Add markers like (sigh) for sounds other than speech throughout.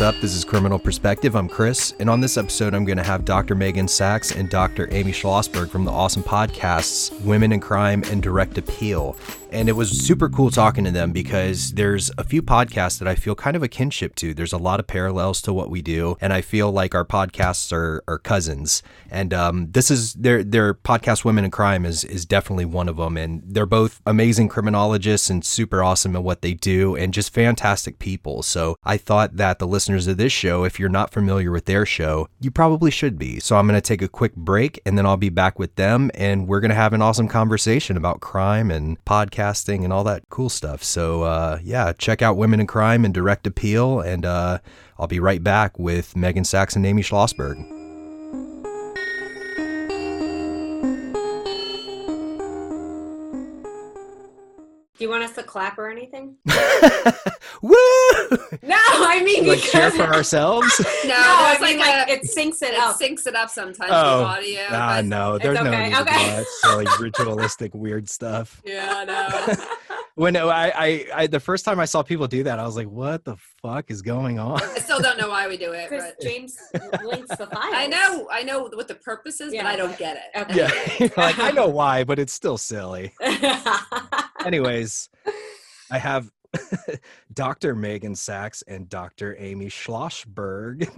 what's up? This is Criminal Perspective. I'm Chris, and on this episode, I'm going to have Dr. Meghan Sacks and Dr. Amy Shlosberg from the awesome podcasts Women in Crime and Direct Appeal. And it was super cool talking to them because there's a few podcasts that I feel kind of a kinship to. There's a lot of parallels to what we do, and I feel like our podcasts are, are cousins. And um, this is their their podcast, Women in Crime, is is definitely one of them. And they're both amazing criminologists and super awesome at what they do, and just fantastic people. So I thought that the listeners of this show, if you're not familiar with their show, you probably should be. So I'm going to take a quick break, and then I'll be back with them, and we're going to have an awesome conversation about crime and podcasting and all that cool stuff. So uh, yeah, check out Women in Crime and Direct Appeal, and uh, I'll be right back with Meghan Sacks and Amy Shlosberg. Do you want us to clap or anything? (laughs) Woo! No, I mean like because cheer for (laughs) ourselves? No, No, I mean like, like a, it syncs it it up. syncs it up sometimes Oh. with audio. ah, no, there's no okay, to do that silly ritualistic weird stuff. (laughs) Yeah, no. When I, I, I, the first time I saw people do that, I was like, "What the fuck is going on?" I still don't know why we do it, Because but James links the file. I know, I know what the purpose is, Yeah. but I don't get it. Okay. Yeah, like I know why, but it's still silly. Anyways, I have (laughs) Dr. Meghan Sacks and Dr. Amy Shlosberg.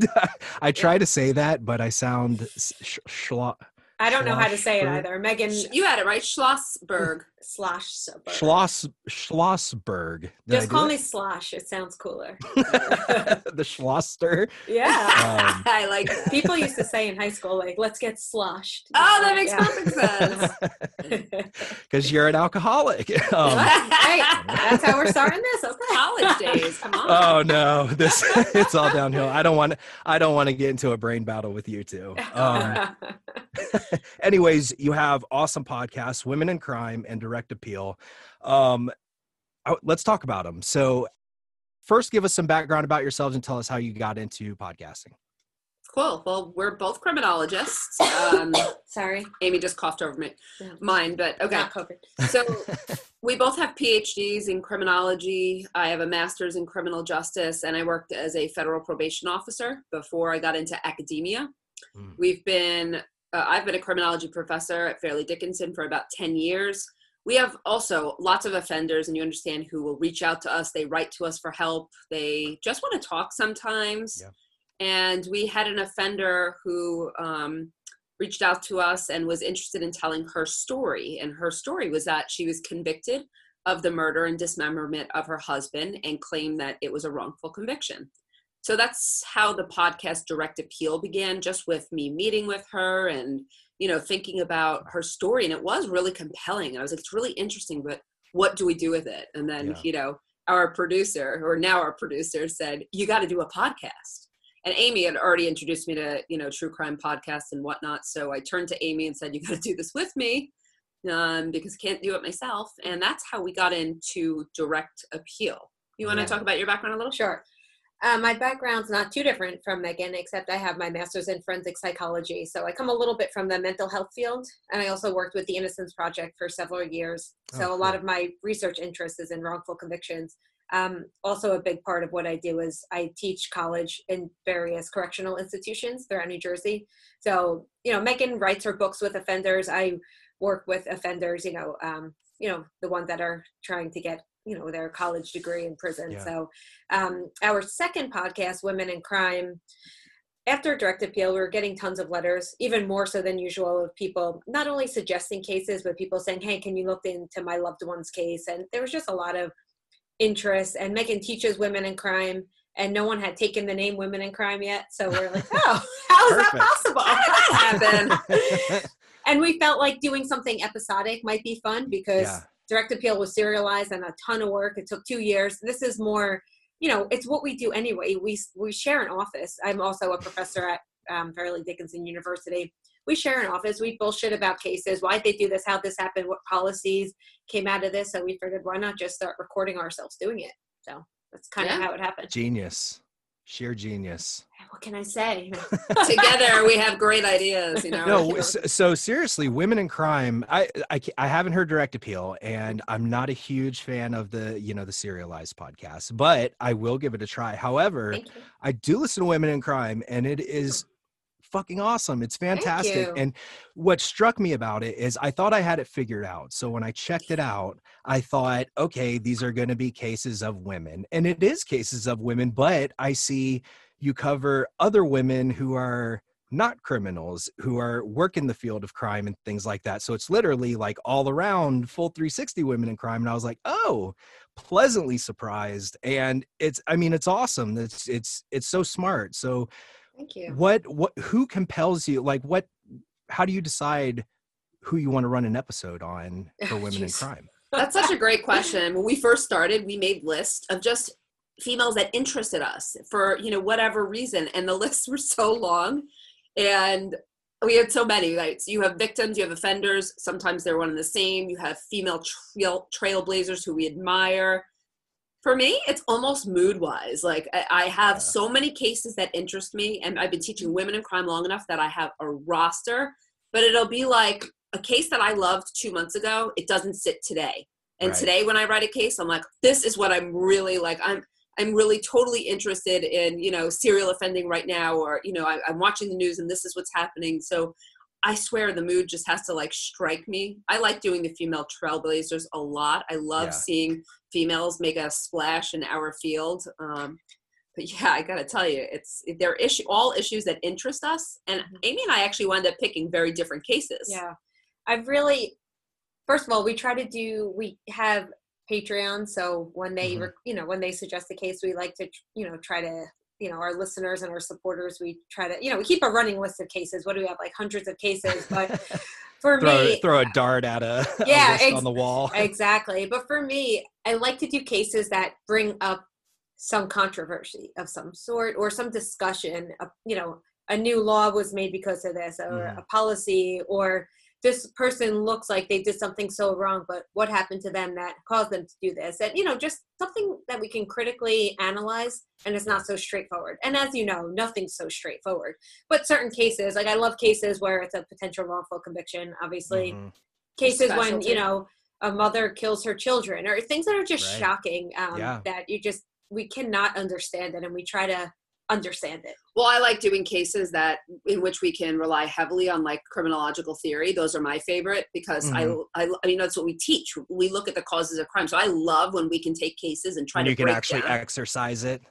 (laughs) I try to say that, but I sound sh- schlo- I don't know how to say it either. Meghan You had it right, Shlosberg. slash Soberg. Schloss Shlosberg. Did Just call it? me Slosh. It sounds cooler. (laughs) the Schlosser. Yeah. Um, (laughs) I like that. People used to say in high school, like, let's get sloshed. Oh, that makes Yeah. perfect sense. (laughs) Because you're an alcoholic. Um, hey, that's how we're starting this. Okay. College days, come on. oh no, this it's all downhill. I don't want I don't want to get into a brain battle with you two. Um, (laughs) anyways, you have awesome podcasts, Women in Crime and Direct Appeal. Um, let's talk about them. So, first, give us some background about yourselves and tell us how you got into podcasting. Cool. Well, we're both criminologists. (laughs) Um, Sorry. Amy just coughed over me, Yeah. mine, but okay. Not COVID. So (laughs) we both have PhDs in criminology. I have a master's in criminal justice, and I worked as a federal probation officer before I got into academia. Mm. We've been, uh, I've been a criminology professor at Fairleigh Dickinson for about 10 years. We have also lots of offenders, and you understand who will reach out to us. They write to us for help. They just want to talk sometimes. Yeah. And we had an offender who um, reached out to us and was interested in telling her story. And her story was that she was convicted of the murder and dismemberment of her husband and claimed that it was a wrongful conviction. So that's how the podcast Direct Appeal began, just with me meeting with her and, you know, thinking about her story. And it was really compelling. And I was like, it's really interesting, but what do we do with it? And then, Yeah. you know, our producer, or now our producer, said, you got to do a podcast and Amy had already introduced me to you know true crime podcasts and whatnot. So I turned to Amy and said, "You got to do this with me." Um, because I can't do it myself, and that's how we got into direct appeal. You want to Yeah. talk about your background a little? Sure. Uh, my background's not too different from Meghan, except I have my master's in forensic psychology. So I come a little bit from the mental health field, and I also worked with the Innocence Project for several years. So Oh, a lot cool. of my research interest is in wrongful convictions. Um, also, a big part of what I do is I teach college in various correctional institutions throughout New Jersey. So you know, Meghan writes her books with offenders. I work with offenders. You know, um, you know the ones that are trying to get you know their college degree in prison. Yeah. So um, our second podcast, Women in Crime, after direct appeal, we were getting tons of letters, even more so than usual, of people not only suggesting cases, but people saying, Hey, can you look into my loved one's case? And there was just a lot of interest. And Meghan teaches women in crime, and no one had taken the name Women in Crime yet. So we're like, (laughs) Oh, how is that possible? How did that happen? (laughs) and we felt like doing something episodic might be fun because Yeah. Direct appeal was serialized and a ton of work. It took two years. This is more you know it's what we do anyway. We we share an office. I'm also a professor at um, fairleigh dickinson university. We share an office. We bullshit about cases. Why they do this? How this happened what policies came out of this? So we figured why not just start recording ourselves doing it? So that's kind of how it happened. Genius. Sheer genius. What can I say? (laughs) Together we have great ideas, you know. No, so, so seriously, women in crime. I, I I haven't heard direct appeal, and I'm not a huge fan of the you know the serialized podcast, but I will give it a try. However, I do listen to women in crime, and it is fucking awesome. It's fantastic. And what struck me about it is I thought I had it figured out. So when I checked it out, I thought, okay, these are going to be cases of women. And it is cases of women, but I see you cover other women who are not criminals who are work in the field of crime and things like that. So it's literally like all around full 360 women in crime. And I was like, oh, pleasantly surprised. And it's, I mean, it's awesome. It's, it's, it's so smart. So Thank you. what what who compels you like what how do you decide who you want to run an episode on for women in (laughs) crime That's such a great question. When we first started, we made lists of just females that interested us for, you know, whatever reason. And the (laughs) lists were so long and we had so many, right? So you have victims, you have offenders, sometimes they're one and the same. You have female trail, trailblazers who we admire. For me, it's almost mood wise. Like I, I have Yeah. so many cases that interest me, and I've been teaching women in crime long enough that I have a roster. But it'll be like a case that I loved two months ago. It doesn't sit today. And Right. today, when I write a case, I'm like, this is what I'm really like. I'm I'm really totally interested in you know serial offending right now, or you know I, I'm watching the news and this is what's happening. So I swear the mood just has to like strike me. I like doing the female trailblazers a lot. I love Yeah. seeing females make a splash in our field. Um, but yeah, I gotta tell you, it's they're issue all issues that interest us. And Mhm. Amy and I actually wound up picking very different cases. Yeah. I've really, first of all, we try to do, we have Patreon. So when they, Mhm. you know, when they suggest a case, we like to, you know, try to, you know, our listeners and our supporters, we try to, you know, we keep a running list of cases. What do we have? Like hundreds of cases. (laughs) But for throw, me, throw a dart at a, (laughs) a Yeah, list ex- on the wall (laughs) exactly. But for me, I like to do cases that bring up some controversy of some sort or some discussion. Of, you know, a new law was made because of this, or Mhm. a policy, or this person looks like they did something so wrong, but what happened to them that caused them to do this? And you know, just something that we can critically analyze, and it's not so straightforward. And as you know, nothing's so straightforward. But certain cases, like I love cases where it's a potential wrongful conviction. Obviously, Mhm. cases when you know a mother kills her children or things that are just Right. shocking um, Yeah. that you just we cannot understand it and we try to understand it Well, I like doing cases that in which we can rely heavily on like criminological theory. Those are my favorite because Mhm. I, I, I mean that's what we teach. We look at the causes of crime. So I love when we can take cases and try and to you can break actually down. exercise it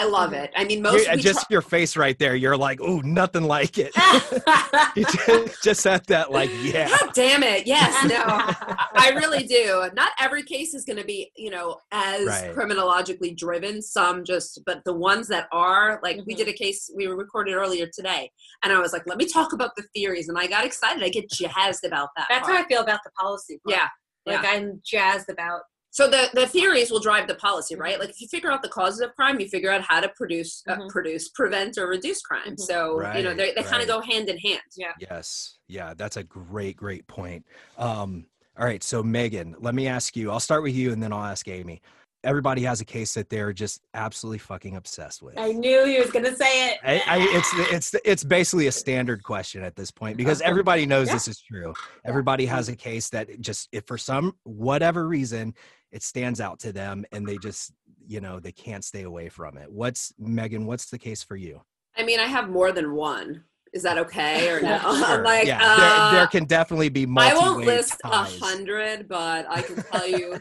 I love Mhm. it. I mean, most You- we just try- your face right there you're like oh nothing like it (laughs) you (laughs) just, just had that like yeah God damn it! Yes, no, (laughs) I I really do. Not every case is going to be, you know, as Right. criminologically driven. Some just, but the ones that are, like, we Mhm. did a case we were recorded earlier today, and I was like, let me talk about the theories, and I got excited. I get jazzed about that. that's how i feel about the policy part. Yeah. like i'm jazzed about So the the theories will drive the policy, right? Like if you figure out the causes of crime, you figure out how to produce, uh, Mhm. produce, prevent, or reduce crime. Mhm. So you know Right, they they kind of go hand in hand. Yeah yes. Yeah, that's a great, great point. Um, all right. So Meghan, let me ask you, I'll start with you and then I'll ask Amy. Everybody has a case that they're just absolutely fucking obsessed with. i knew he was gonna say it I, I, it's it's it's basically a standard question at this point because everybody knows Yeah. this is true. Everybody has a case that just if for some whatever reason it stands out to them and they just you know they can't stay away from it. What's Meghan? What's the case for you? I mean, I have more than one. Is that okay or no? (laughs) Sure. I'm like, yeah, uh, there, there can definitely be multiple. I won't list a hundred, but I can (laughs) tell you.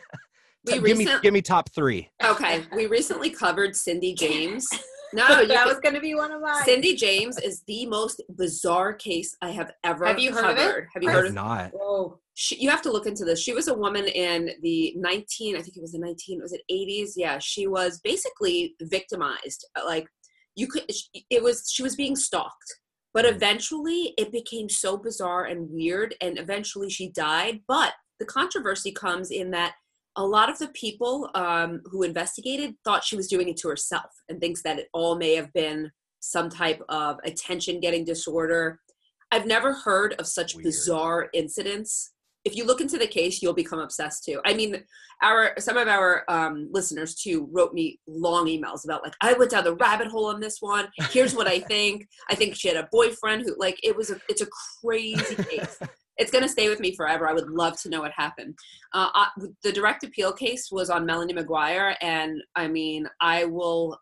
We give me recent, give me top three. okay, we recently covered Cindy James. No, (laughs) that was gonna be one of mine Cindy James is the most bizarre case I have ever covered. Have you heard of it? covered. Have you I heard have of not. Whoa. she, you have to look into this. She was a woman in the 19, I think it was the 19, was it 80s? Yeah, she was basically victimized. Uh, Like you could, it was she was being stalked, but Mhm. eventually it became so bizarre and weird, and eventually she died. But the controversy comes in that a lot of the people um, who investigated thought she was doing it to herself, and thinks that it all may have been some type of attention getting disorder. I've never heard of such Weird. bizarre incidents if you look into the case, you'll become obsessed too. I mean, our some of our um, listeners too wrote me long emails about like I went down the rabbit hole on this one. Here's what I (laughs) think. I think she had a boyfriend who like it was a it's a crazy (laughs) case. It's going to stay with me forever. I would love to know what happened. Uh, I, the direct appeal case was on Melanie McGuire, and I mean, I will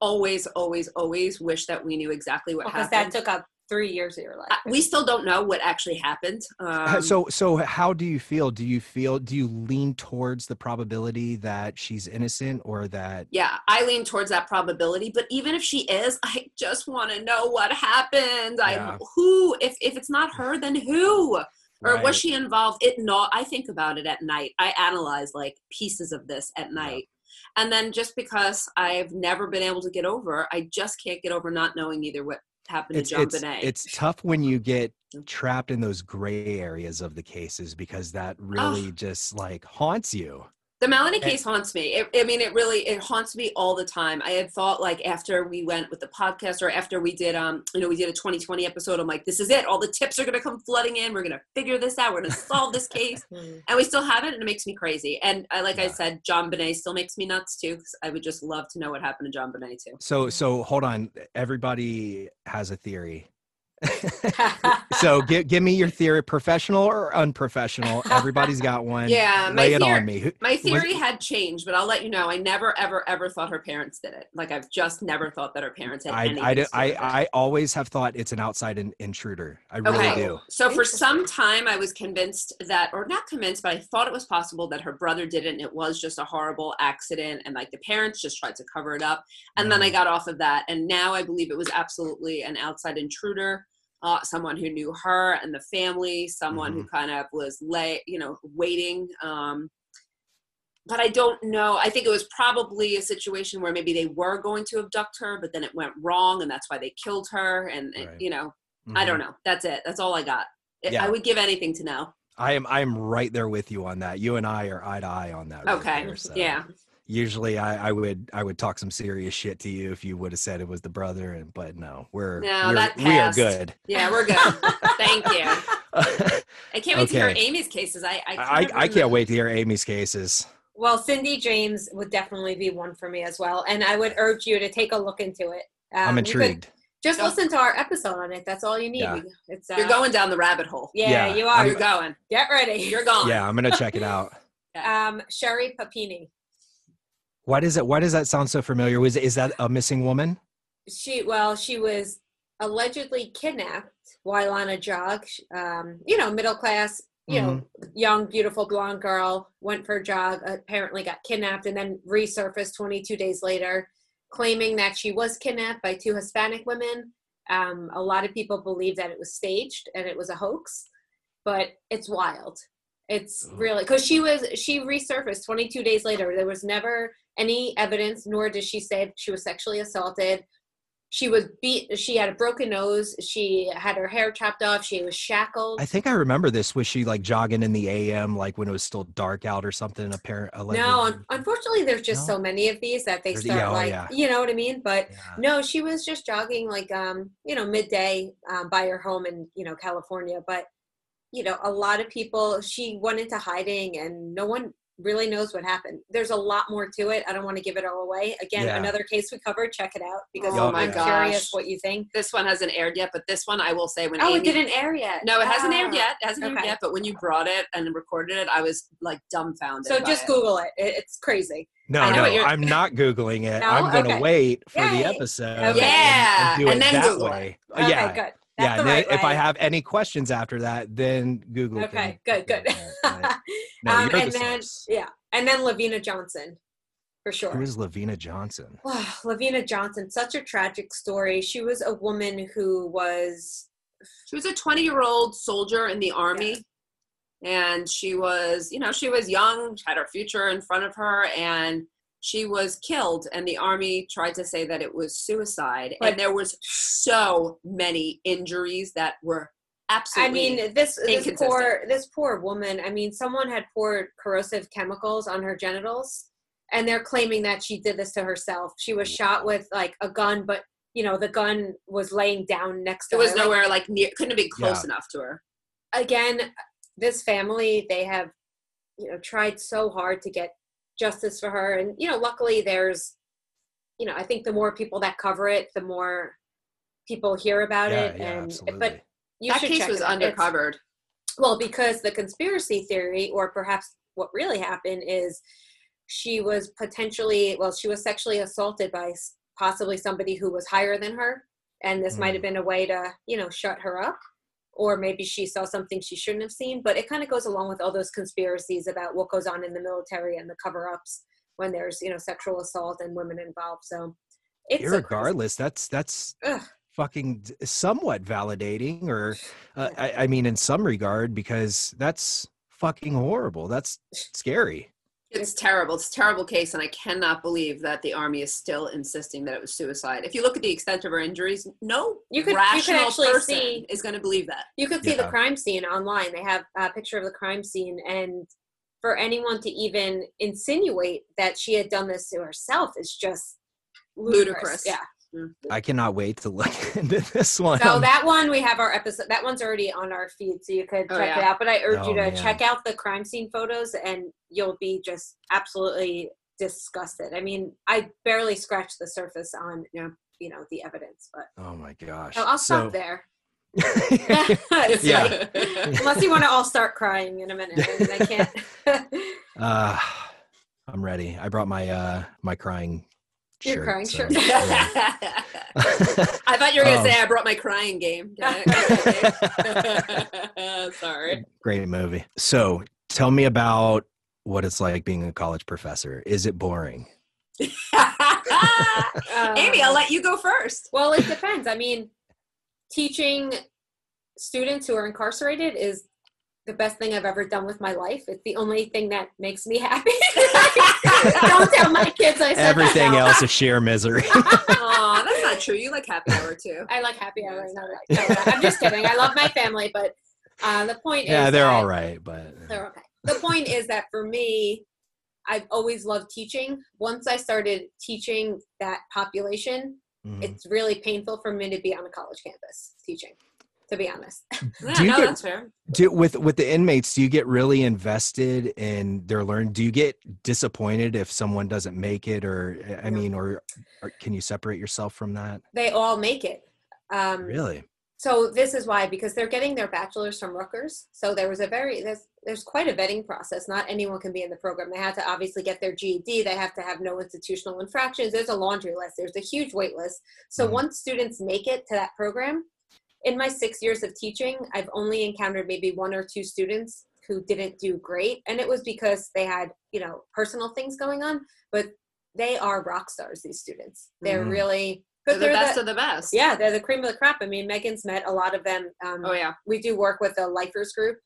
always, always, always wish that we knew exactly what because happened. that took up three years of your life. Uh, we still don't know what actually happened. Um, so so how do you feel? Do you feel do you lean towards the probability that she's innocent or that yeah, I lean towards that probability. But even if she is, (laughs) I just want to know what happened. Yeah. I who if if it's not her, then who? Or Right. was she involved? It no. I think about it at night. I analyze like pieces of this at night. And then just because I've never been able to get over, I just can't get over not knowing either what happened it's to John it's, Bonet. it's tough when you get trapped in those gray areas of the cases because that really just like haunts you. The Melanie case haunts me. It, I mean, it really it haunts me all the time. I had thought like after we went with the podcast or after we did um you know we did a 2020 episode. I'm like, this is it. All the tips are gonna come flooding in. We're gonna figure this out. We're gonna solve this case, (laughs) Hmm. and we still haven't, and it makes me crazy. And I like I said, JonBenét still makes me nuts too. Because I would just love to know what happened to JonBenét too. So so hold on. Everybody has a theory. (laughs) so give give me your theory, professional or unprofessional. Everybody's got (laughs) one. Yeah, my lay it theor- on me. My was- theory had changed, but I'll let you know. I never, ever, ever thought her parents did it. Like I've just never thought that her parents had I I, to do- do I. I always have thought it's an outside in, intruder. I really Okay. do. So for some time, I was convinced that, or not convinced, but I thought it was possible that her brother did it, and it was just a horrible accident, and like the parents just tried to cover it up. And then I Mm. got off of that, and now I believe it was absolutely an outside intruder, uh, someone who knew her and the family, someone who kind of was lay, you know, waiting. Um, but I don't know. I think it was probably a situation where maybe they were going to abduct her, but then it went wrong, and that's why they killed her. And Right. you know, I Mhm. don't know. That's it. That's all I got. I- Yeah. I would give anything to know. I am I am right there with you on that. You and I are eye to eye on that. right Okay. there, so. Yeah. Usually I, I would I would talk some serious shit to you if you would have said it was the brother, and but no, we're No, we're that we are good. Yeah, we're good. Thank you. (laughs) I can't wait to hear Amy's cases. I I, I, kind I of can't wait to hear Amy's cases. well, Cindy James would definitely be one for me as well, and I would urge you to take a look into it. Um, I'm intrigued. Just Yeah. listen to our episode on it. That's all you need. Yeah. It's uh, You're going down the rabbit hole. Yeah, Yeah, you I'm- are. You're going. Get ready. You're gone. Yeah, I'm gonna check it out. (laughs) Um, Sherri Papini. Why does it why does that sound so familiar? Was is that a missing woman? She well, she was allegedly kidnapped while on a jog. Um, you know, middle class, you know, young, beautiful blonde girl went for a jog. Apparently, got kidnapped and then resurfaced 22 days later, claiming that she was kidnapped by two Hispanic women. Um, a lot of people believe that it was staged and it was a hoax, but it's wild. It's really because she was she resurfaced 22 days later. There was never any evidence, nor did she say she was sexually assaulted. She was beat. She had a broken nose. She had her hair chopped off. She was shackled. I think I remember this. Was she like jogging in the AM, like when it was still dark out or something? Apparent. no, un- unfortunately, there's just No? so many of these that they There's- start yeah, oh, like, yeah. you know what I mean. But Yeah. no, she was just jogging like, um, you know, midday um, by her home in, you know, California. But you know, a lot of people. She went into hiding, and no one really knows what happened. There's a lot more to it. I don't want to give it all away. Again, Yeah. another case we covered. Check it out because Oh I'm curious what you think. This one hasn't aired yet, but this one I will say when Oh, Amy, it didn't air yet. No, it hasn't aired Ah. yet. It hasn't aired yet. But when you brought it and recorded it, I was like dumbfounded. So just it. Google it. It- It's crazy. No, no, I'm not googling it. No? I'm gonna Okay. wait for Yay. the episode. Okay. and- Yeah, and, do it and then that Google it. way. Okay, yeah, good. Yeah. That's the right if I have any questions after that, then Google. Okay, can- good, good. but- (laughs) No, um, and the then source. yeah, and then LaVena Johnson, for sure. Who is LaVena Johnson? Wow, (sighs) LaVena Johnson, such a tragic story. She was a woman who was She was a 20 year old soldier in the army. And she was, you know, she was young, had her future in front of her, and she was killed. And the army tried to say that it was suicide. But- and there was so many injuries that were absolutely I mean, this this poor this poor woman. I mean, someone had poured corrosive chemicals on her genitals, and they're claiming that she did this to herself. She was shot with like a gun, but you know the gun was laying down next to her. it was her. Nowhere like near, couldn't have been close Yeah. enough to her. again this family they have you know tried so hard to get justice for her and you know luckily there's you know i think the more people that cover it the more people hear about Yeah, it yeah, and absolutely. but you that case was it out. It's- undercovered. well because the conspiracy theory or perhaps what really happened is she was potentially well she was sexually assaulted by possibly somebody who was higher than her and this might hmm. have been a way to you know shut her up or maybe she saw something she shouldn't have seen but it kind of goes along with all those conspiracies about what goes on in the military and the cover-ups when there's you know sexual assault and women involved so it's Irregardless, that's that's Ugh. fucking somewhat validating, or uh, I, I mean, in some regard, because that's fucking horrible. That's (sighs) scary. It's terrible. It's a terrible case, and I cannot believe that the army is still insisting that it was suicide. If you look at the extent of her injuries, no You could- you could actually person see- is going to believe that. You could see the crime scene online. They have a picture of the crime scene, and for anyone to even insinuate that she had done this to herself is just ludicrous. Ludicrous. Yeah. I cannot wait to look (laughs) into this one. So that one we have our episode. That one's already on our feed, so you could Oh, check it out. But I urge Oh, you to man. check out the crime scene photos, and you'll be just absolutely disgusted. I mean, I barely scratched the surface on you know, you know the evidence, but oh my gosh. so I'll stop So- there. (laughs) Yeah. like- unless you want to all start crying in a minute, I, mean, I can't. (laughs) Uh, I'm ready. I brought my uh my crying Your shirt. crying so, shirt. yeah. (laughs) I thought you were going to Um, say I brought my crying game. (laughs) (laughs) Sorry. Great movie. So tell me about what it's like being a college professor. Is it boring? Amy, I'll let you go first. Well, it depends. I mean, teaching students who are incarcerated is the best thing I've ever done with my life. It's the only thing that makes me happy. (laughs) Don't tell my kids I said Everything out else is sheer misery. (laughs) Aw, that's not true. You like happy hour too. I like happy hour. and I like- no, I'm just kidding. I love my family, but uh, the point is, yeah, they're that- all right, but They're okay. The point is that for me, I've always loved teaching. Once I started teaching that population, Mhm. it's really painful for me to be on a college campus teaching. To be honest, (laughs) Yeah, Do you no, get- that's fair. do with with the inmates do you get really invested in their learn do you get disappointed if someone doesn't make it or i mean or, or can you separate yourself from that they all make it. Um, really So this is why because they're getting their bachelor's from Rutgers. So there was a very there's there's quite a vetting process. Not anyone can be in the program. They have to obviously get their GED. They have to have no institutional infractions. There's a laundry list. There's a huge wait list. So Mhm. once students make it to that program, in my six years of teaching, I've only encountered maybe one or two students who didn't do great, and it was because they had you know personal things going on. But they are rock stars. These students. They're Mhm. really They're but the best of the best. yeah, they're the cream of the crop. I mean, Meghan's met a lot of them. Um, Oh yeah. We do work with the Lifers Group.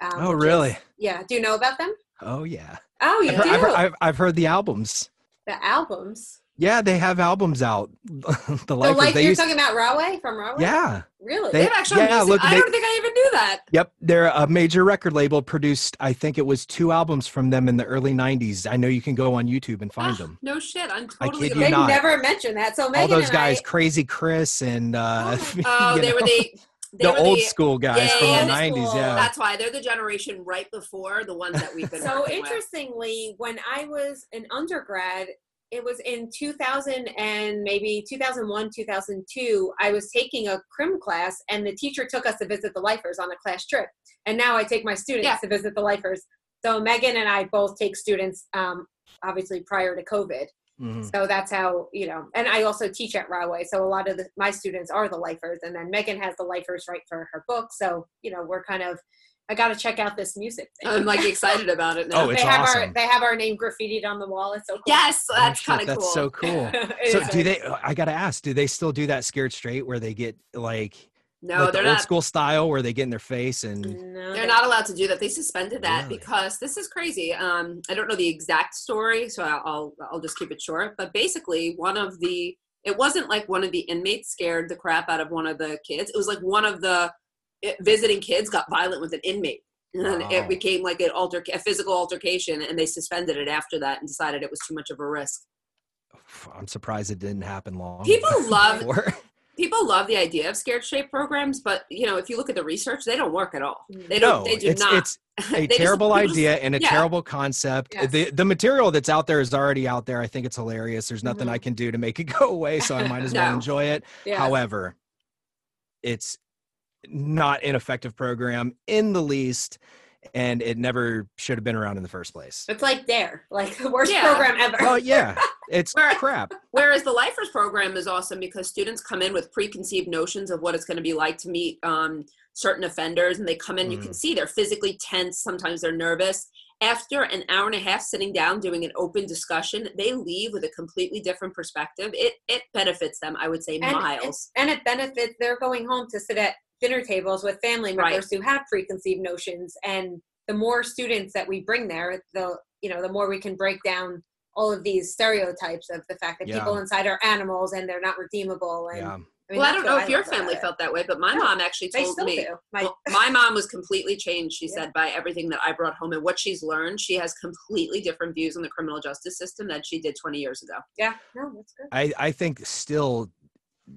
Um, oh which is- really yeah. Do you know about them? oh yeah Oh, you I've, do. heard, I've, I've, I've heard the albums the albums. Yeah they have albums out (laughs) the The life they you're used talking about Rahway from Rahway? yeah Really? They- They have actual yeah, music. look, I they- don't think I even knew that. Yep, they're a major record label. Produced, I think it was two albums from them in the early '90s. I know you can go on YouTube and find Ah, them. No shit. I'm I totally kid you they not. never mentioned that. So Meghan All those and guys, I, Crazy Chris and uh, Oh, (laughs) you they were the they (laughs) the old the, school guys Yeah, from yeah, the old '90s. school. Yeah, That's why they're the generation right before the ones that we've been. so working with. interestingly, when I was an undergrad, it was in 2000 and maybe 2001, 2002. I was taking a crim class, and the teacher took us to visit the lifers on a class trip. And now I take my students Yeah. to visit the lifers. So Meghan and I both take students, um, obviously prior to COVID. Mhm. So that's how you know. And I also teach at Rahway, so a lot of the, my students are the lifers, and then Meghan has the lifers right for her book. So you know, we're kind of. I got to check out this music thing. I'm like excited about it (laughs) now. Oh, it's they have our awesome. they have our name graffitied on the wall. It's so cool. yes, Oh, that's shit, kind of cool. that's cool. so (laughs) cool. So do they? I gotta ask, do they still do that scared straight where they get like no, like they're the old not. school style where they get in their face and No, They're not allowed to do that. They suspended that Really? because this is crazy. Um, I don't know the exact story, so I'll I'll just keep it short. But basically, one of the it wasn't like one of the inmates scared the crap out of one of the kids. It was like one of the it, visiting kids got violent with an inmate, and Wow. it became like an alter a physical altercation, and they suspended it after that and decided it was too much of a risk. I'm surprised it didn't happen long. People (laughs) love- before. people love the idea of scared straight programs, but you know, if you look at the research, they don't work at all. Mm. They no, don't. they do it's not. it's (laughs) a They just- terrible just- (laughs) idea and a yeah. terrible concept. Yes. The the material that's out there is already out there. I think it's hilarious. There's nothing Mhm. I can do to make it go away, so I might as well enjoy it. Yeah. However, it's not an effective program in the least, and it never should have been around in the first place. it's like there, like the worst Yeah. program ever. Oh yeah, (laughs) it's Where- crap. Whereas the Lifers program is awesome because students come in with preconceived notions of what it's going to be like to meet um, certain offenders, and they come in. You can see they're physically tense. Sometimes they're nervous. After an hour and a half sitting down doing an open discussion, they leave with a completely different perspective. It it benefits them, I would say, and, miles. and it benefits they're going home to sit at dinner tables with family Right. members who have preconceived notions and the more students that we bring there the you know the more we can break down all of these stereotypes of the fact that Yeah. people inside are animals and they're not redeemable and Yeah. I mean, well, I don't know what if your family it. felt that way, but my No, mom actually they told still me. do my, Well, (laughs) my mom was completely changed, she Yeah. said, by everything that I brought home and what she's learned. She has completely different views on the criminal justice system than she did 20 years ago. yeah no that's good I, I think still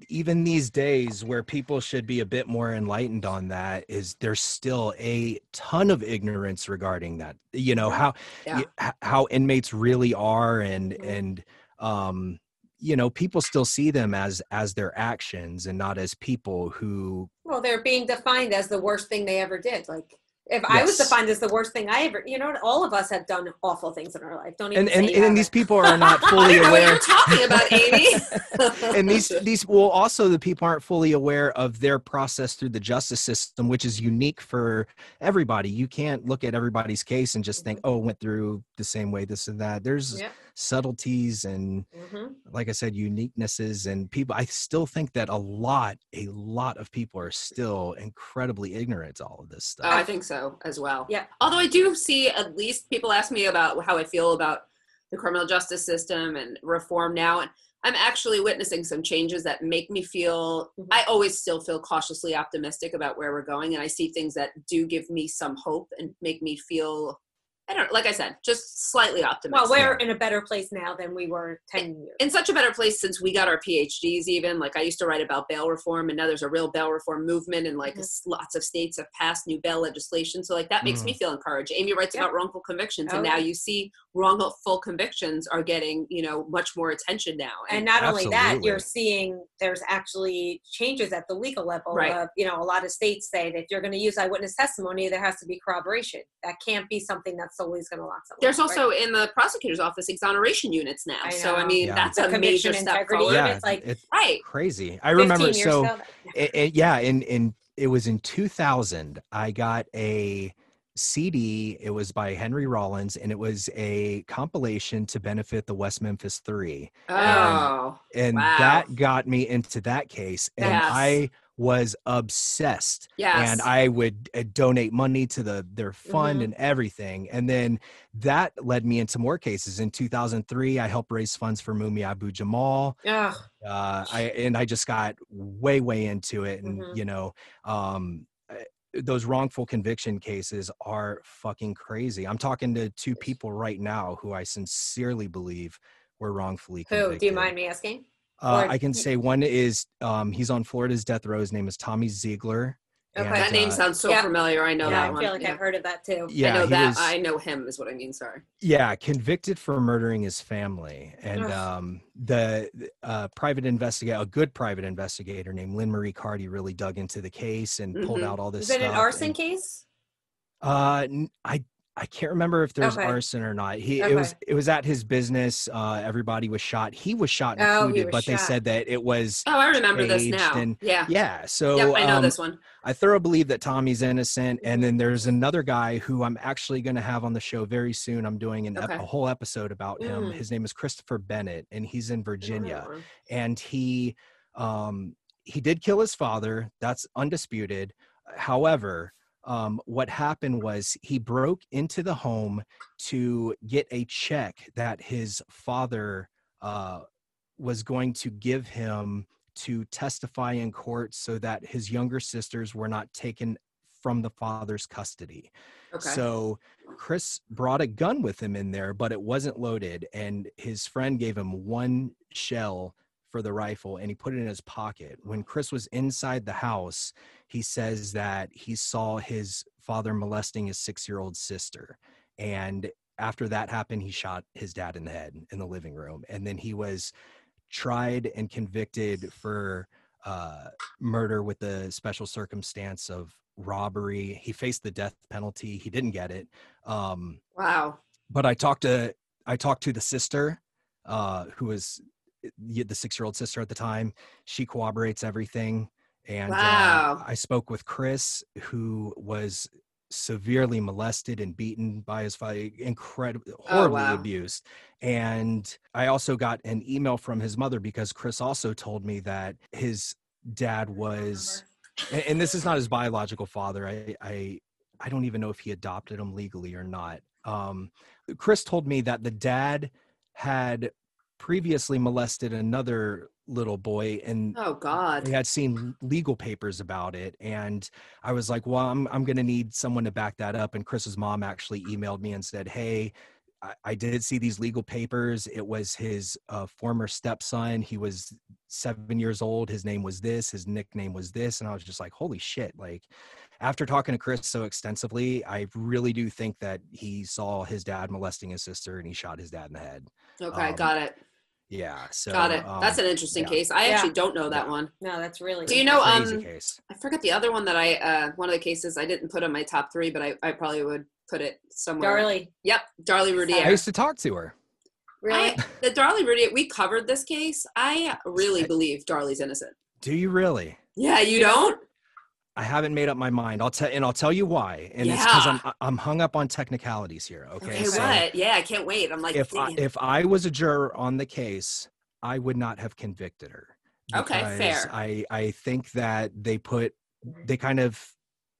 even these days where people should be a bit more enlightened on that is there's still a ton of ignorance regarding that you know how Yeah. how inmates really are and Mhm. and um you know people still see them as as their actions and not as people who well they're being defined as the worst thing they ever did like if I was Yes. defined as the worst thing I ever, you know, all of us have done awful things in our life. Don't even and and, you and these people (laughs) are not I fully don't know what aware you're talking about, Amy. (laughs) and these these well also the people aren't fully aware of their process through the justice system which is unique for everybody you can't look at everybody's case and just think oh it went through the same way this and that there's Yep. subtleties and Mhm. like i said uniquenesses and people i still think that a lot a lot of people are still incredibly ignorant to all of this stuff. Oh, stuff I think so as well. Yeah. Although I do see at least people ask me about how I feel about the criminal justice system and reform now. And I'm actually witnessing some changes that make me feel, Mhm. I always still feel cautiously optimistic about where we're going. And I see things that do give me some hope and make me feel, I don't know, like I said, just slightly optimistic. Well, we're in a better place now than we were 10 years. in such a better place since we got our PhDs. Even like I used to write about bail reform, and now there's a real bail reform movement, and like Mhm. lots of states have passed new bail legislation. So like that makes me feel encouraged. Amy writes Yeah. about wrongful convictions, Oh, and now yeah. you see wrongful convictions are getting you know much more attention now. and not only that, you're seeing there's actually changes at the legal level. Right. Of, you know, a lot of states say that if you're going to use eyewitness testimony, there has to be corroboration. That can't be something that's always going to lock someone. there's up, also right? in the prosecutor's office exoneration units now. I so I mean Yeah. that's The a major conviction step integrity forward. unit. yeah it's like it's Right. crazy i remember so it, it- yeah in in it was in 2000 i got a cd it was by henry rollins and it was a compilation to benefit the west memphis three Oh. and Wow. that got me into that case and Yes. i was obsessed Yes. and i would uh, donate money to the their fund Mhm. and everything and then that led me into more cases in 2003 i helped raise funds for mumia abu jamal Ugh. uh i and i just got way way into it and Mhm. you know um those wrongful conviction cases are fucking crazy i'm talking to two people right now who i sincerely believe were wrongfully convicted. Who? Do you mind me asking? uh, i can say one is um he's on florida's death row his name is tommy zeigler Okay. and, that name uh, sounds so Yeah. familiar. I know yeah, that I one. feel like yeah. I've heard of that too. yeah I know that. was- I know him is what I mean. Sorry. yeah convicted for murdering his family and um the uh private investigator a good private investigator named lynn marie carty really dug into the case and pulled Mhm. out all this Is it an stuff arson and- case? uh n- i i can't remember if there's Okay. arson or not he Okay. it was it was at his business uh everybody was shot he was shot Oh, he included was but they said that it was Oh, I remember this now. and- yeah. yeah so Yep, I know um, this one. I thoroughly believe that Tommy's innocent. And then there's another guy who I'm actually going to have on the show very soon. I'm doing an ep- a whole episode about him. Mm. His name is Christopher Bennett, and he's in Virginia. Oh. And he um, he did kill his father. That's undisputed. However, um, what happened was he broke into the home to get a check that his father uh, was going to give him to testify in court so that his younger sisters were not taken from the father's custody. Okay. So Chris brought a gun with him in there, but it wasn't loaded. And his friend gave him one shell for the rifle and he put it in his pocket. When Chris was inside the house, he says that he saw his father molesting his six year old sister. And after that happened, he shot his dad in the head in the living room. And then he was tried and convicted for uh, murder with the special circumstance of robbery. He faced the death penalty. He didn't get it. Um, wow. But I talked to I talked to the sister, uh, who was the six year old sister at the time. She corroborates everything. And wow. uh, I spoke with Chris, who was severely molested and beaten by his father, incredibly horribly oh, wow. abused. And I also got an email from his mother because Chris also told me that his dad was, and this is not his biological father. I, I, I don't even know if he adopted him legally or not. Um, Chris told me that the dad had previously molested another little boy and oh god they had seen legal papers about it and i was like well i'm, I'm going to need someone to back that up and chris's mom actually emailed me and said hey I, I did see these legal papers. It was his uh, former stepson. He was seven years old. His name was this. His nickname was this. And I was just like, holy shit. Like, after talking to Chris so extensively, I really do think that he saw his dad molesting his sister and he shot his dad in the head. Okay, um, got it. Yeah. So got it. Um, that's an interesting yeah. case. I yeah. actually don't know that yeah. one. No, that's really. Do you know? Um, case. I forgot the other one that I. uh One of the cases I didn't put on my top three, but I, I probably would put it somewhere. Darlie. Yep, Darlie Routier. I used to talk to her. Really? I, the Darlie Routier. We covered this case. I really believe Darlie's innocent. Do you really? Yeah, you don't. I haven't made up my mind. I'll tell, and I'll tell you why. And yeah. it's because I'm I'm hung up on technicalities here. Okay. Okay. So what? Yeah, I can't wait. I'm like, if I, if I was a juror on the case, I would not have convicted her. Okay, fair. I I think that they put they kind of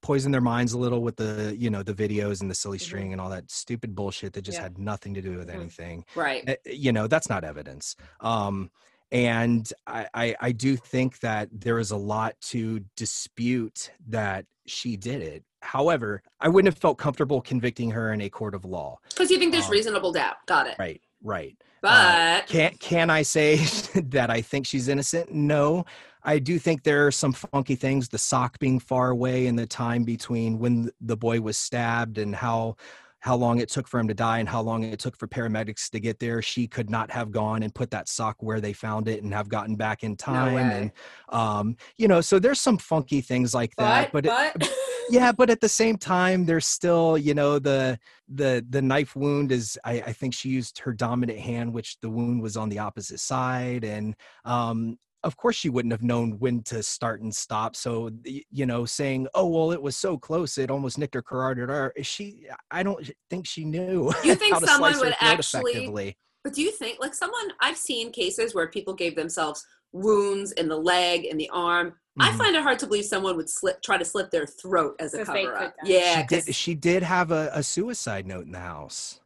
poison their minds a little with the you know the videos and the silly mm-hmm. string and all that stupid bullshit that just yeah. had nothing to do with mm-hmm. anything. Right. Uh, you know that's not evidence. Um, and I, I, I do think that there is a lot to dispute that she did it. However, I wouldn't have felt comfortable convicting her in a court of law because you think there's um, reasonable doubt. Got it. Right. Right. Uh, but uh, can can I say (laughs) that I think she's innocent? No. I do think there are some funky things. The sock being far away and the time between when the boy was stabbed and how how long it took for him to die and how long it took for paramedics to get there. She could not have gone and put that sock where they found it and have gotten back in time. No and um, you know, so there's some funky things like that. But, but, it, (laughs) yeah, but at the same time, there's still, you know, the the the knife wound is I, I think she used her dominant hand, which the wound was on the opposite side. And um, of course she wouldn't have known when to start and stop so you know saying oh well it was so close it almost nicked her carotid artery." she i don't think she knew you (laughs) think someone would actually but do you think like someone i've seen cases where people gave themselves wounds in the leg in the arm mm-hmm. i find it hard to believe someone would slip try to slit their throat as a cover up yeah she did, she did have a, a suicide note in the house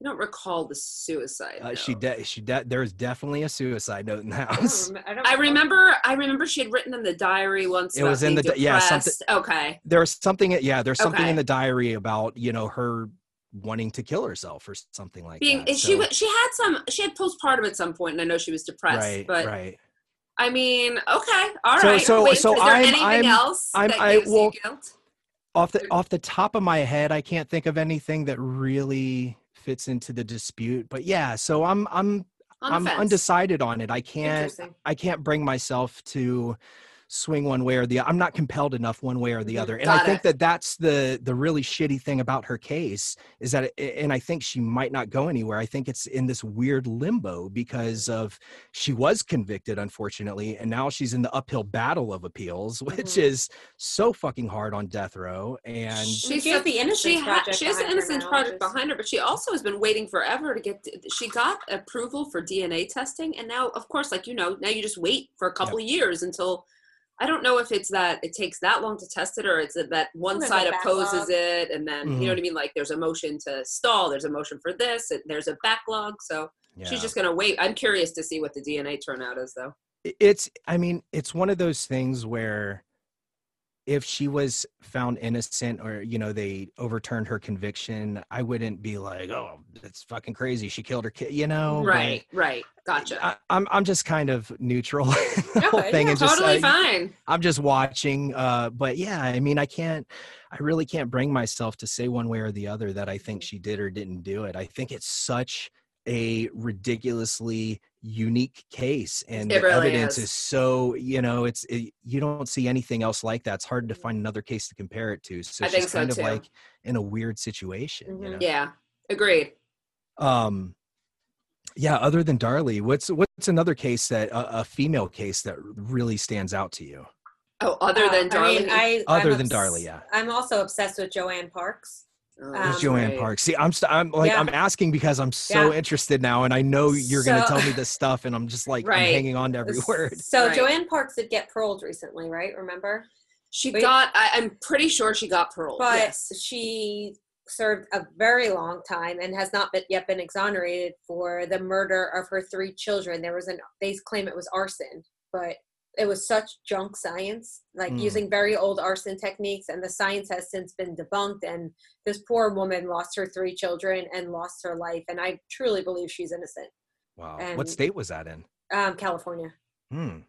I don't recall the suicide. Uh, she de- she de- there was definitely a suicide note in the house. I, don't, I, don't (laughs) I remember I remember she had written in the diary once. It was in the depressed. yeah something. Okay. There was something yeah there's something okay. in the diary about you know her wanting to kill herself or something like Being, that. She so, she had some she had postpartum at some point and I know she was depressed. Right. But right. I mean, okay, all so, right. So Wait, so is there I'm, anything I'm, else I'm, that I, gives well, you guilt? Off the off the top of my head, I can't think of anything that really fits into the dispute. But yeah, so I'm I'm I'm undecided on it. I can't I can't bring myself to swing one way or the other. I'm not compelled enough one way or the mm-hmm. other. And Got I think it. that that's the the really shitty thing about her case is that it, and I think she might not go anywhere. I think it's in this weird limbo because Mm-hmm. of she was convicted unfortunately and now she's in the uphill battle of appeals (laughs) which Mhm. is so fucking hard on death row and She has the Innocence she, ha- she has the behind her Innocence Project behind her, but she also has been waiting forever to get. she got approval for DNA testing, and now, of course, like you know, now you just wait for a couple of years until. I don't know if it's that it takes that long to test it, or it's that one There's side opposes backlog. it, and then you Mhm. know what I mean. Like there's a motion to stall, there's a motion for this, and there's a backlog. So yeah. she's just gonna wait. I'm curious to see what the DNA turnout is, though. it's i mean it's one of those things where if she was found innocent or you know they overturned her conviction i wouldn't be like oh it's fucking crazy she killed her kid you know but right, right. Gotcha. I, i'm i'm just kind of neutral (laughs) the whole Okay, thing yeah, and just totally uh, fine. i'm just watching uh but yeah i mean i can't i really can't bring myself to say one way or the other that i think she did or didn't do it i think it's such a ridiculously unique case and It the really evidence is. is. so you know it's it, you don't see anything else like that it's hard to find another case to compare it to so I she's think so kind too. of like in a weird situation you Mhm. know Yeah, agreed. um yeah other than darlie what's what's another case that a, a female case that really stands out to you Oh, other Uh, than Darlie. I mean, I, Other I'm than obs- Darlie, yeah. I'm also obsessed with JoAnn Parks. Um, JoAnn right. Parks? See, I'm st- I'm like Yeah. I'm asking because I'm so Yeah. interested now, and I know you're gonna tell me this stuff, and I'm just like I'm hanging on to every word. So Right. JoAnn Parks did get paroled recently, right? Remember? She Wait. got. I, I'm pretty sure she got parole. But yes. she served a very long time and has not been, yet been exonerated for the murder of her three children. There was an they claim it was arson, but it was such junk science, like Mm. using very old arson techniques, and the science has since been debunked. And this poor woman lost her three children and lost her life. And I truly believe she's innocent. Wow, And- what state was that in? Um, California. Hmm,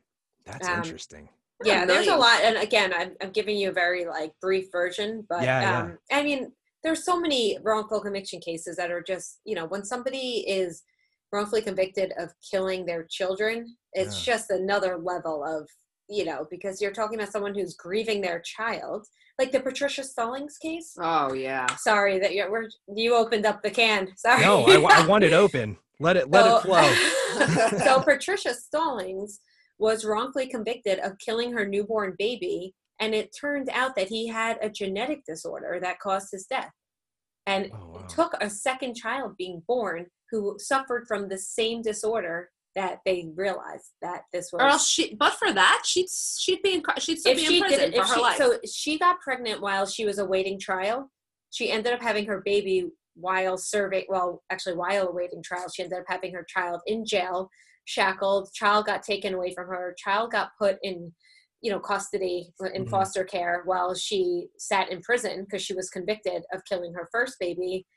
that's Um, interesting. yeah there's a lot and again I'm, I'm giving you a very like brief version but Yeah, yeah. um i mean there's so many wrongful conviction cases that are just you know when somebody is wrongfully convicted of killing their children it's just another level of you know because you're talking about someone who's grieving their child like the patricia stallings case Oh yeah. sorry that you're we're, you opened up the can (laughs) sorry No, I, I want it open. Let it let it flow. (laughs) so Patricia Stallings was wrongfully convicted of killing her newborn baby, and it turned out that he had a genetic disorder that caused his death. And Oh, wow. it took a second child being born who suffered from the same disorder that they realized that this was. Or else she. But for that, she'd she'd be in. She'd still be in prison for her she, life. so she got pregnant while she was awaiting trial. She ended up having her baby while serving. Well, actually, while awaiting trial, she ended up having her child in jail, shackled. Child got taken away from her. Child got put in, you know, custody in Mhm. foster care while she sat in prison because she was convicted of killing her first baby.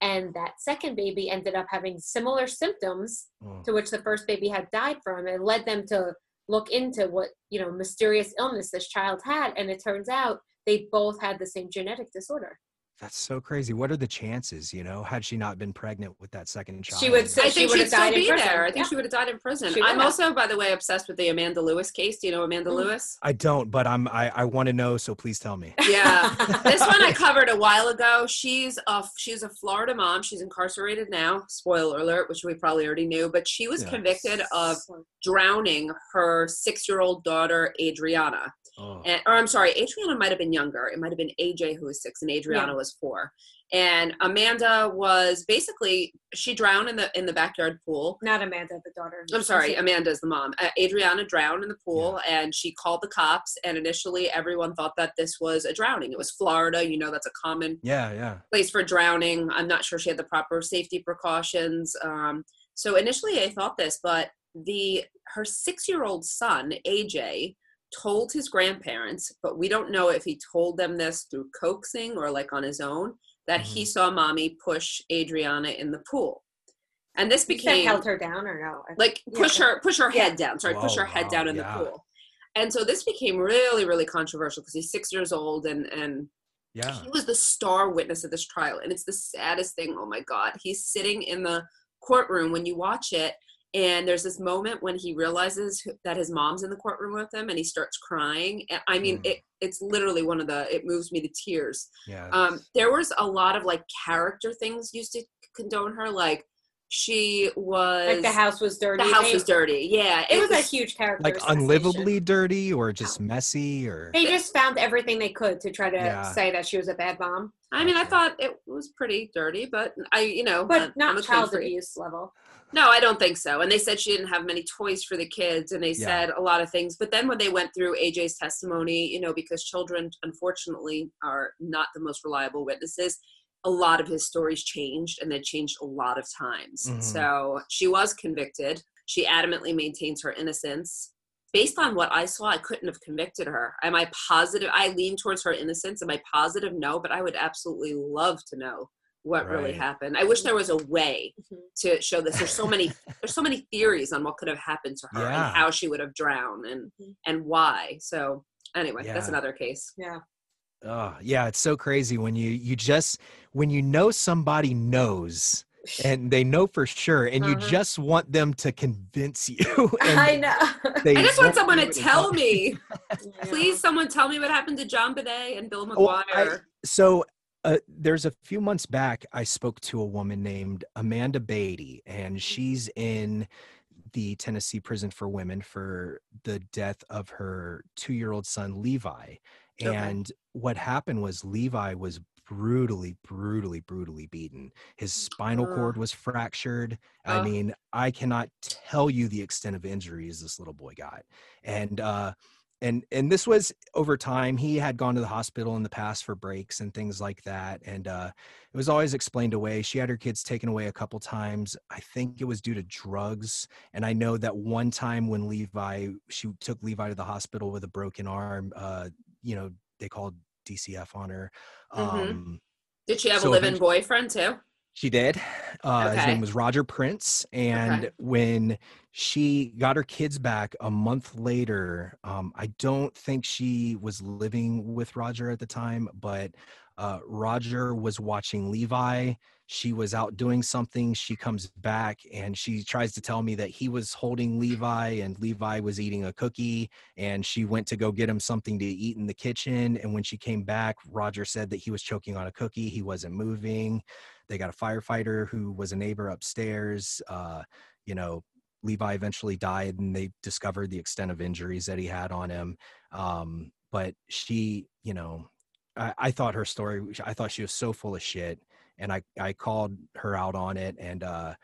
And that second baby ended up having similar symptoms Oh. to which the first baby had died from and led them to look into what you know mysterious illness this child had and it turns out they both had the same genetic disorder That's so crazy. What are the chances? You know, had she not been pregnant with that second child? She would say- I she think would've she'd still died in be prison. there. I think Yeah. she would have died in prison. I'm also, by the way, obsessed with the Amanda Lewis case. Do you know Amanda Mm. Lewis? I don't, but I'm I, I want to know. So please tell me. Yeah. (laughs) this one I (laughs) covered a while ago. She's a she's a Florida mom. She's incarcerated now. Spoiler alert, which we probably already knew. But she was Yeah. convicted of drowning her six year old daughter Adriana. Oh. And, or I'm sorry, Adriana might have been younger. It might have been AJ who was six and Adriana was four. And Amanda was basically she drowned in the in the backyard pool. not amanda the daughter I'm sorry, Amanda's the mom. Uh, Adriana drowned in the pool and she called the cops. And initially, everyone thought that this was a drowning. It was Florida. You know, that's a common Yeah, yeah. place for drowning. I'm not sure she had the proper safety precautions. Um, so initially, I thought this, but the her six year old son, AJ, told his grandparents, but we don't know if he told them this through coaxing or like on his own, that he mm-hmm. saw mommy push Adriana in the pool. And this You said became held her down or no like Yeah. push her push her Yeah. head down sorry push Whoa, her head wow, down in yeah. the pool and so this became really really controversial because he's six years old and and Yeah. he was the star witness of this trial and it's the saddest thing oh my god he's sitting in the courtroom when you watch it and there's this moment when he realizes that his mom's in the courtroom with him and he starts crying. I mean Mm. it it's literally one of the it moves me to tears. Yeah. um there was a lot of like character things used to condone her like she was like the house was dirty the house They- was dirty. Yeah, it was a huge character like unlivably dirty or just messy or they just found everything they could to try to Yeah. say that she was a bad mom. I mean, I thought it was pretty dirty, but I, you know, but I'm- I'm not a clean child abuse level No, I don't think so. And they said she didn't have many toys for the kids, and they Yeah. said a lot of things. But then when they went through AJ's testimony, you know, because children unfortunately are not the most reliable witnesses, a lot of his stories changed, and they changed a lot of times. Mhm. So she was convicted. She adamantly maintains her innocence. based on what I saw, I couldn't have convicted her. Am I positive? I lean towards her innocence. Am I positive? No, but I would absolutely love to know what really happened. I wish there was a way Mhm. to show this. There's so many there's so many theories on what could have happened to her Yeah. and how she would have drowned and Mhm. and why. So anyway, that's another case. Yeah. Oh, yeah, it's so crazy when you you just when you know somebody knows (laughs) and they know for sure and you Uh-huh. just want them to convince (laughs) you and I know. they I just want someone to tell me. (laughs) Yeah. Please, someone tell me what happened to JonBenét and Bill Well, I- McGuire. So uh, there's a few months back, I spoke to a woman named Amanda Beatty, and she's in the Tennessee prison for women for the death of her two-year-old son Levi. Okay. And what happened was Levi was brutally, brutally, brutally beaten. His spinal cord was fractured. I mean, I cannot tell you the extent of injuries this little boy got. And uh and and this was over time he had gone to the hospital in the past for breaks and things like that and uh it was always explained away she had her kids taken away a couple times i think it was due to drugs and i know that one time when levi she took levi to the hospital with a broken arm uh you know they called dcf on her Mhm. um Did she have so a live-in boyfriend too? She did. Uh, His name was Roger Prince. And Okay. when she got her kids back a month later, um, I don't think she was living with Roger at the time, but uh, Roger was watching Levi. She was out doing something. She comes back and she tries to tell me that he was holding Levi and Levi was eating a cookie. And she went to go get him something to eat in the kitchen. And when she came back, Roger said that he was choking on a cookie. He wasn't moving they got a firefighter who was a neighbor upstairs uh, you know levi eventually died and they discovered the extent of injuries that he had on him um, but she you know I, I thought her story i thought she was so full of shit and i i called her out on it and uh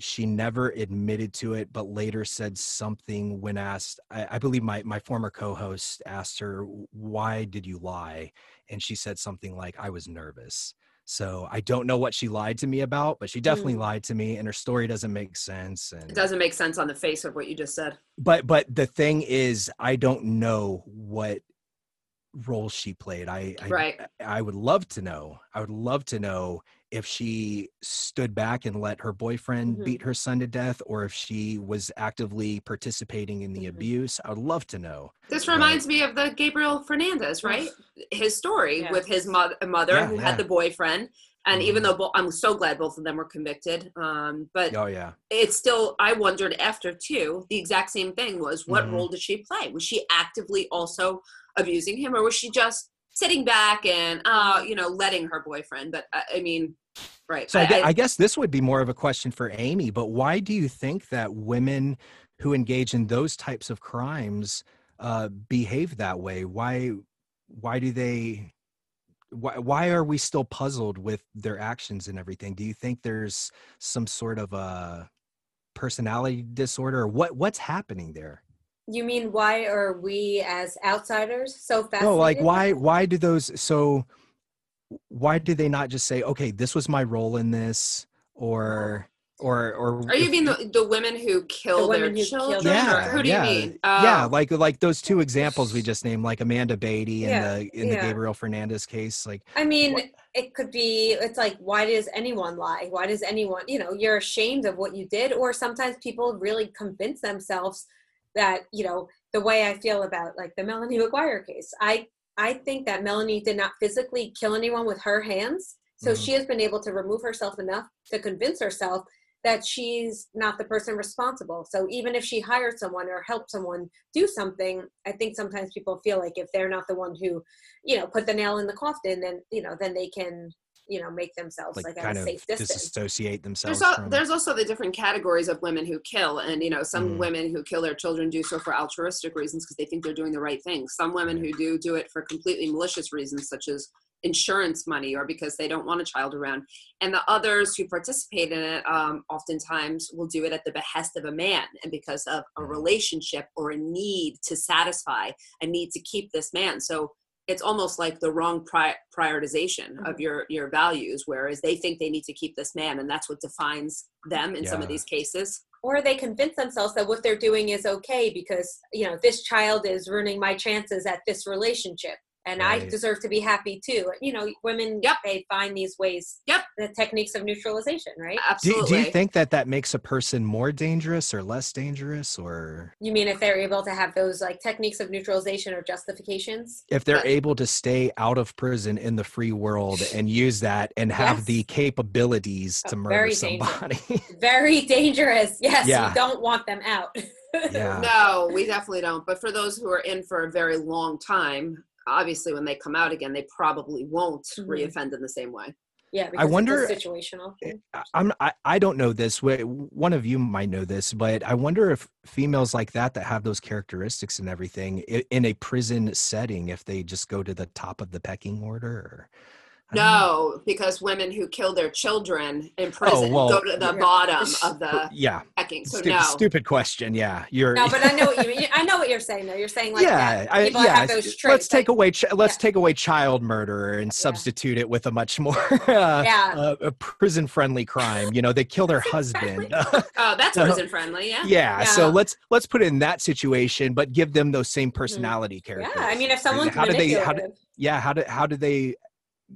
she never admitted to it but later said something when asked i, I believe my, my former co-host asked her why did you lie? and she said something like i was nervous so i don't know what she lied to me about but she definitely Mm. lied to me and her story doesn't make sense and It doesn't make sense on the face of what you just said. but but the thing is i don't know what role she played i I, Right. I would love to know i would love to know if she stood back and let her boyfriend Mhm. beat her son to death or if she was actively participating in the Mhm. abuse i would love to know This Right. reminds me of the Gabriel Fernandez, right? His story Yeah. with his mother, mother Yeah, who yeah. had the boyfriend. And even Mhm. though bo- I'm so glad both of them were convicted, um, but oh yeah it's still I wondered after too. The exact same thing was what Mhm. role did she play? Was she actively also abusing him, or was she just sitting back and uh, you know letting her boyfriend? But uh, I mean, right? So I, gue- I guess this would be more of a question for Amy, but why do you think that women who engage in those types of crimes uh, behave that way? Why why do they why, why are we still puzzled with their actions and everything? Do you think there's some sort of a personality disorder or what what's happening there? You mean why are we as outsiders so fascinated? No, like why why do those so why do they not just say, okay, this was my role in this or or or Are you if- mean the, the women who kill their women who children? their yeah, who do yeah, you mean? yeah, Oh. like like those two examples we just named, like Amanda Beatty in Yeah, the in the. Gabriel Fernandez case. Like, I mean, What- it could be, it's like, why does anyone lie? Why does anyone, you know, you're ashamed of what you did? Or sometimes people really convince themselves that, you know, the way I feel about like the Melanie McGuire case. I, I think that Melanie did not physically kill anyone with her hands. So Mhm. she has been able to remove herself enough to convince herself that she's not the person responsible. So even if she hired someone or helped someone do something, I think sometimes people feel like if they're not the one who, you know, put the nail in the coffin, then you know, then they can, you know, make themselves like, like, at kind a of safe distance. disassociate themselves There's, al- from. there's also the different categories of women who kill and you know some Mhm. women who kill their children do so for altruistic reasons because they think they're doing the right thing some women who do do it for completely malicious reasons such as insurance money or because they don't want a child around and the others who participate in it um, oftentimes will do it at the behest of a man and because of a Mhm. relationship or a need to satisfy a need to keep this man so it's almost like the wrong pri- prioritization of Mhm. your your values whereas they think they need to keep this man and that's what defines them in some of these cases. Or they convince themselves that what they're doing is okay because you know this child is ruining my chances at this relationship and I deserve to be happy too. You know, women Yep. they find these ways. Yep. The techniques of neutralization, right? Do, Absolutely. do you think that that makes a person more dangerous or less dangerous, or You mean if they're able to have those like techniques of neutralization or justifications? if they're But- able to stay out of prison in the free world and use that and have Yes. the capabilities to Oh, murder very dangerous. somebody? Very dangerous. (laughs) Yes, Yeah. you don't want them out. (laughs) yeah. No, we definitely don't. But for those who are in for a very long time, obviously when they come out again, they probably won't Mhm. reoffend in the same way. Yeah, because wonder- it's a situational. I- I'm I, I don't know this. Wh- One of you might know this, but I wonder if females like that that have those characteristics and everything in a prison setting, if they just go to the top of the pecking order. Or, I don't know. No, because women who kill their children in prison Oh, well, go to the yeah. bottom of the Yeah. pecking. So Stu- no. Stupid question. Yeah. You're. No, but I know what you mean. (laughs) I know what you're saying though. You're saying like yeah, that. I, yeah. have those traits. let's take away. Ch- let's yeah. take away child murder and substitute it with a much more (laughs) uh, Yeah. uh, a prison-friendly crime. You know, they kill their husband. (laughs) Oh, that's So- prison friendly, yeah. yeah, So let's let's put it in that situation, but give them those same personality Mm-hmm. Yeah. I mean, if someone's how do they- how do- yeah. How do how do they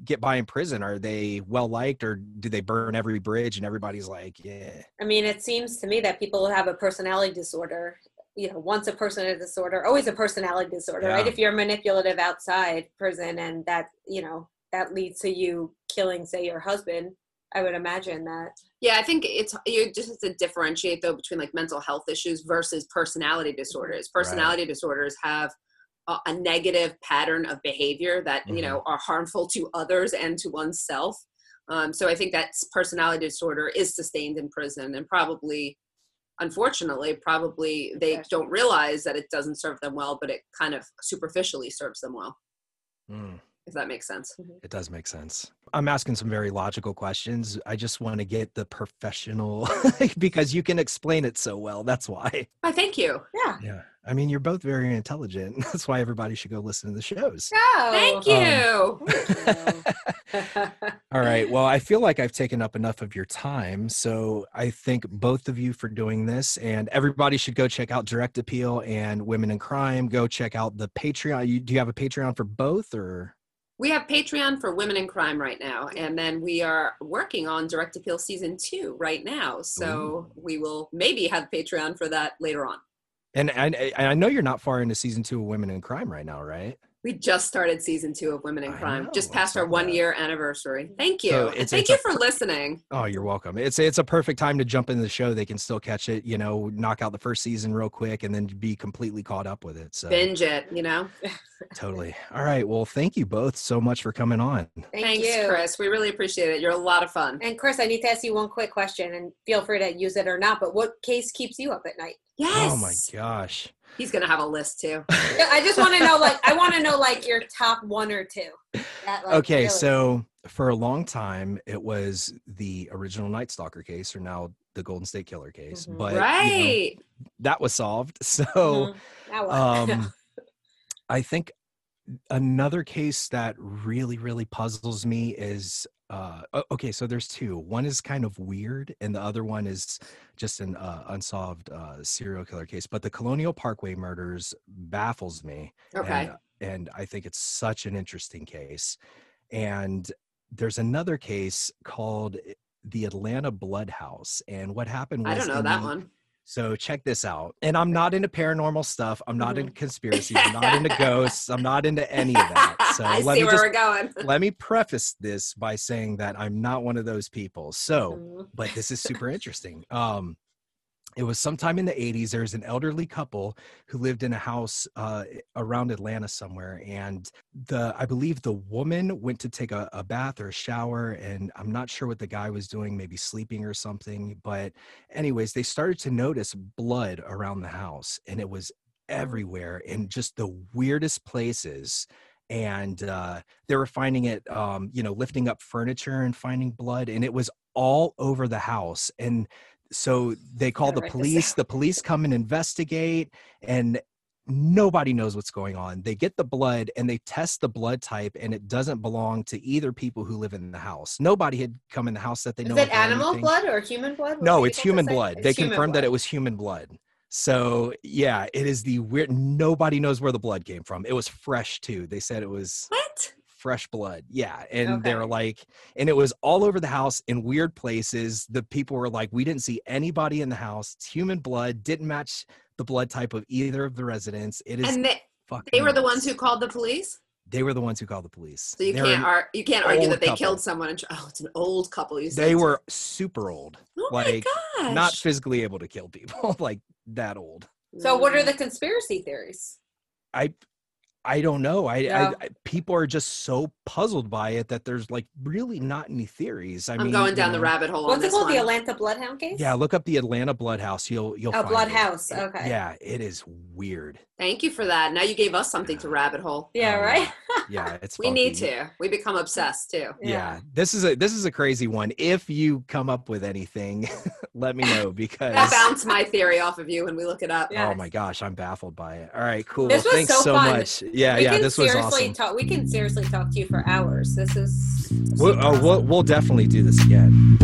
get by in prison? Are they well liked, or do they burn every bridge and everybody's like, yeah, I mean, it seems to me that people have a personality disorder, you know, once a personality disorder, always a personality disorder, right? If you're manipulative outside prison and that, you know, that leads to you killing, say, your husband, I would imagine that. Yeah, I think it's you just have to differentiate though between like mental health issues versus personality disorders. Personality disorders have a, a negative pattern of behavior that you know are harmful to others and to oneself. Um, so I think that personality disorder is sustained in prison and probably, unfortunately, probably they Yes. don't realize that it doesn't serve them well, but it kind of superficially serves them well. Mm, If that makes sense. Mm-hmm. it does make sense. I'm asking some very logical questions. I just want to get the professional (laughs) because you can explain it so well. That's why. I thank you. Yeah. Yeah. I mean, you're both very intelligent. (laughs) That's why everybody should go listen to the shows. Oh, Thank you. (laughs) All right. Well, I feel like I've taken up enough of your time. So I thank both of you for doing this. And everybody should go check out Direct Appeal and Women & Crime. Go check out the Patreon. You, do you have a Patreon for both or? We have Patreon for Women & Crime right now, and then we are working on Direct Appeal season two right now. So we will maybe have Patreon for that later on. And, and, and I know you're not far into season two of Women & Crime right now, right? We just started season two of Women & Crime, know, just I past our one year anniversary. Thank you. So it's- Thank it's you a for listening. Oh, you're welcome. It's it's a perfect time to jump into the show. They can still catch it, you know, knock out the first season real quick and then be completely caught up with it. So Binge it, you know? (laughs) totally. All right. Well, thank you both so much for coming on. Thank Thanks, you. Chris. We really appreciate it. You're a lot of fun. And Chris, I need to ask you one quick question, and feel free to use it or not. But what case keeps you up at night? Yes. Oh my gosh. He's going to have a list too. I just want to know, like, I want to know, like, your top one or two. That, like, okay, really- so for a long time it was the original Night Stalker case or now the Golden State Killer case. Mhm. But you know, right. that was solved. (laughs) So Mhm. Now what? um (laughs) i think another case that really really puzzles me is uh okay so there's two one is kind of weird and the other one is just an uh, unsolved uh serial killer case but the colonial parkway murders baffles me Okay. and, and i think it's such an interesting case and there's another case called eh, the atlanta blood house and what happened was I don't know that the- one. So check this out. And I'm not into paranormal stuff. I'm not into conspiracies. I'm not into (laughs) ghosts. I'm not into any of that. So I let see me where just we're going. let me preface this by saying that I'm not one of those people. So, Mhm. but this is super interesting. Um, it was sometime in the 80s. There's an elderly couple who lived in a house uh, around Atlanta somewhere, and the I believe the woman went to take a, a bath or a shower, and I'm not sure what the guy was doing, maybe sleeping or something. But, anyways, they started to notice blood around the house, and it was everywhere in just the weirdest places and uh, they were finding it um, you know lifting up furniture and finding blood and it was all over the house and so they call the police the police come and investigate and nobody knows what's going on. They get the blood and they test the blood type, and it doesn't belong to either people who live in the house. Nobody had come in the house that they Is know. it animal anything. blood or human blood? What No, it's you get to human blood. It's they human confirmed that it was human blood. So yeah, it is the weird. Nobody knows where the blood came from. It was fresh too. They said it was What? Fresh blood. Yeah. And Okay. they're like, and it was all over the house in weird places. The people were like, we didn't see anybody in the house. It's human blood, didn't match the blood type of either of the residents. It is And they, they were the ones who called the police. they were the ones who called the police. So you They were- can't ar- you can't argue that they couple. killed someone. And tr- oh, it's an old couple. You said they were super old, Oh like, my gosh. not physically able to kill people, (laughs) like that old. So, what are Mm. the conspiracy theories? I I don't know. I, Yeah. I, I people are just so puzzled by it that there's like really not any theories. I I'm mean, going you down the rabbit hole on What's it this called? one. The Atlanta Bloodhound case? Yeah, look up the Atlanta Bloodhouse. You'll you'll Oh, find Blood. House, okay. Yeah, it is weird. Thank you for that. Now you gave us something to rabbit hole. Yeah, Um, right? (laughs) Yeah, it's We need to. We become obsessed too. Yeah. this is a this is a crazy one. If you come up with anything, (laughs) let me know because That bounced my theory off of you when we look it up. Yeah. oh my gosh, I'm baffled by it. All right, cool. This was Thanks so so, fun. much. Yeah, we yeah, this was seriously awesome. talk. We can seriously talk to you for hours. This is. We'll, oh, we'll we'll definitely do this again.